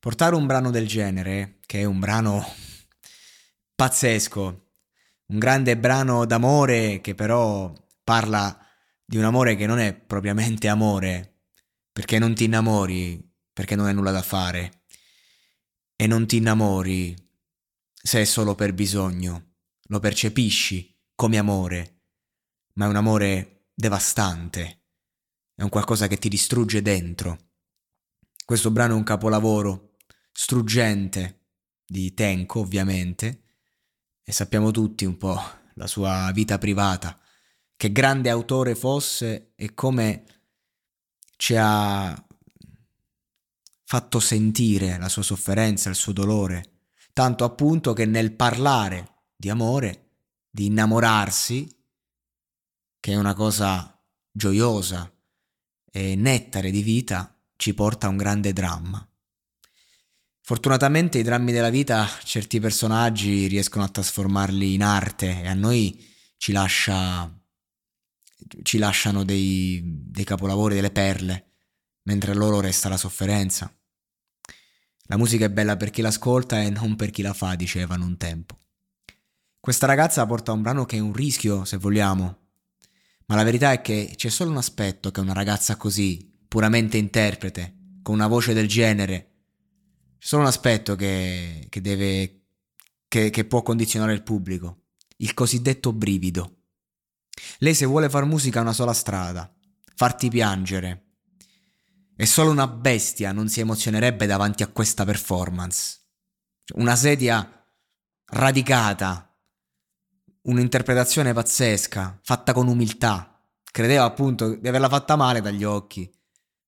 Portare un brano del genere, che è un brano pazzesco, un grande brano d'amore che però parla di un amore che non è propriamente amore, perché non ti innamori perché non hai nulla da fare e non ti innamori se è solo per bisogno, lo percepisci come amore, ma è un amore devastante, è un qualcosa che ti distrugge dentro. Questo brano è un capolavoro struggente di Tenko, ovviamente, e sappiamo tutti un po' la sua vita privata, che grande autore fosse e come ci ha fatto sentire la sua sofferenza, il suo dolore, tanto appunto che nel parlare di amore, di innamorarsi, che è una cosa gioiosa e nettare di vita, ci porta a un grande dramma. Fortunatamente i drammi della vita certi personaggi riescono a trasformarli in arte e a noi ci, lascia, ci lasciano dei, dei capolavori, delle perle, mentre a loro resta la sofferenza. La musica è bella per chi l'ascolta e non per chi la fa, dicevano un tempo. Questa ragazza porta un brano che è un rischio, se vogliamo, ma la verità è che c'è solo un aspetto che una ragazza così, puramente interprete, con una voce del genere, c'è solo un aspetto che, che deve. Che, che può condizionare il pubblico. Il cosiddetto brivido. Lei se vuole far musica ha una sola strada. Farti piangere. E solo una bestia non si emozionerebbe davanti a questa performance. Cioè, una sedia radicata, un'interpretazione pazzesca, fatta con umiltà. Credeva appunto di averla fatta male dagli occhi.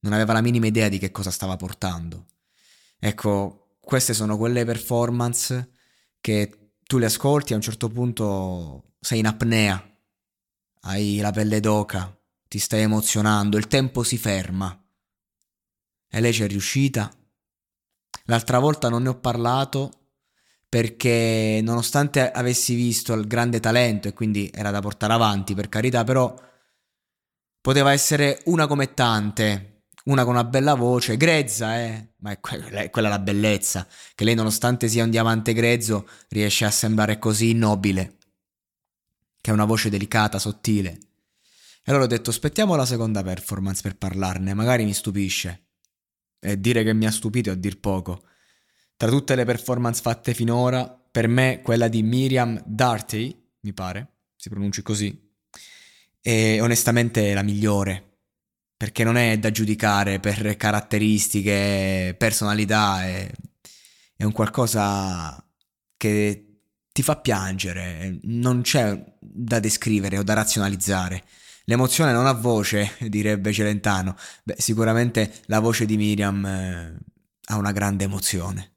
Non aveva la minima idea di che cosa stava portando. Ecco, queste sono quelle performance che tu le ascolti e a un certo punto sei in apnea, hai la pelle d'oca, ti stai emozionando, il tempo si ferma. E lei ci è riuscita. L'altra volta non ne ho parlato perché nonostante avessi visto il grande talento e quindi era da portare avanti, per carità, però poteva essere una come tante, una con una bella voce, grezza, eh, ma è quella, quella la bellezza, che lei nonostante sia un diamante grezzo riesce a sembrare così nobile, che ha una voce delicata, sottile. E allora ho detto aspettiamo la seconda performance per parlarne, magari mi stupisce. E dire che mi ha stupito è a dir poco. Tra tutte le performance fatte finora, per me quella di Miriam Darty, mi pare, si pronunci così, è onestamente la migliore perché non è da giudicare per caratteristiche, personalità, è, è un qualcosa che ti fa piangere, non c'è da descrivere o da razionalizzare. L'emozione non ha voce, direbbe Celentano. Beh, sicuramente la voce di Miriam eh, ha una grande emozione.